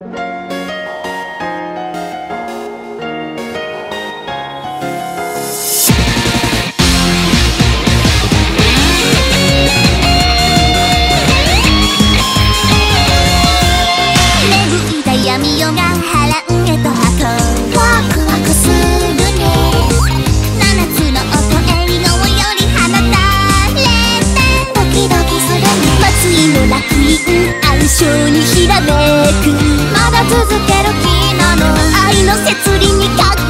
闇夜が波乱へと運とワクワクするね七つの音襟のより放たれドキドキするまつりの楽園暗礁にひらめく。続ける気なの。愛の摂理にかけ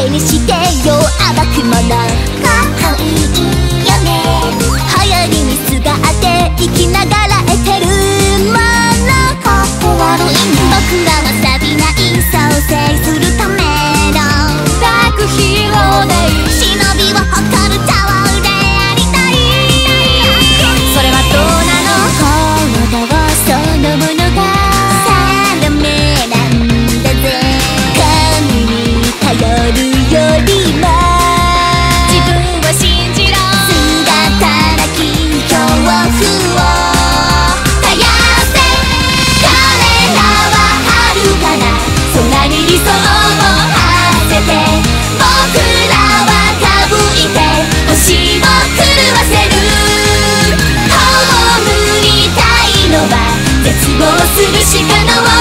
手にしてよ暴くもの。かっこいいよね。流行りにすがっていきながら。するしかなわ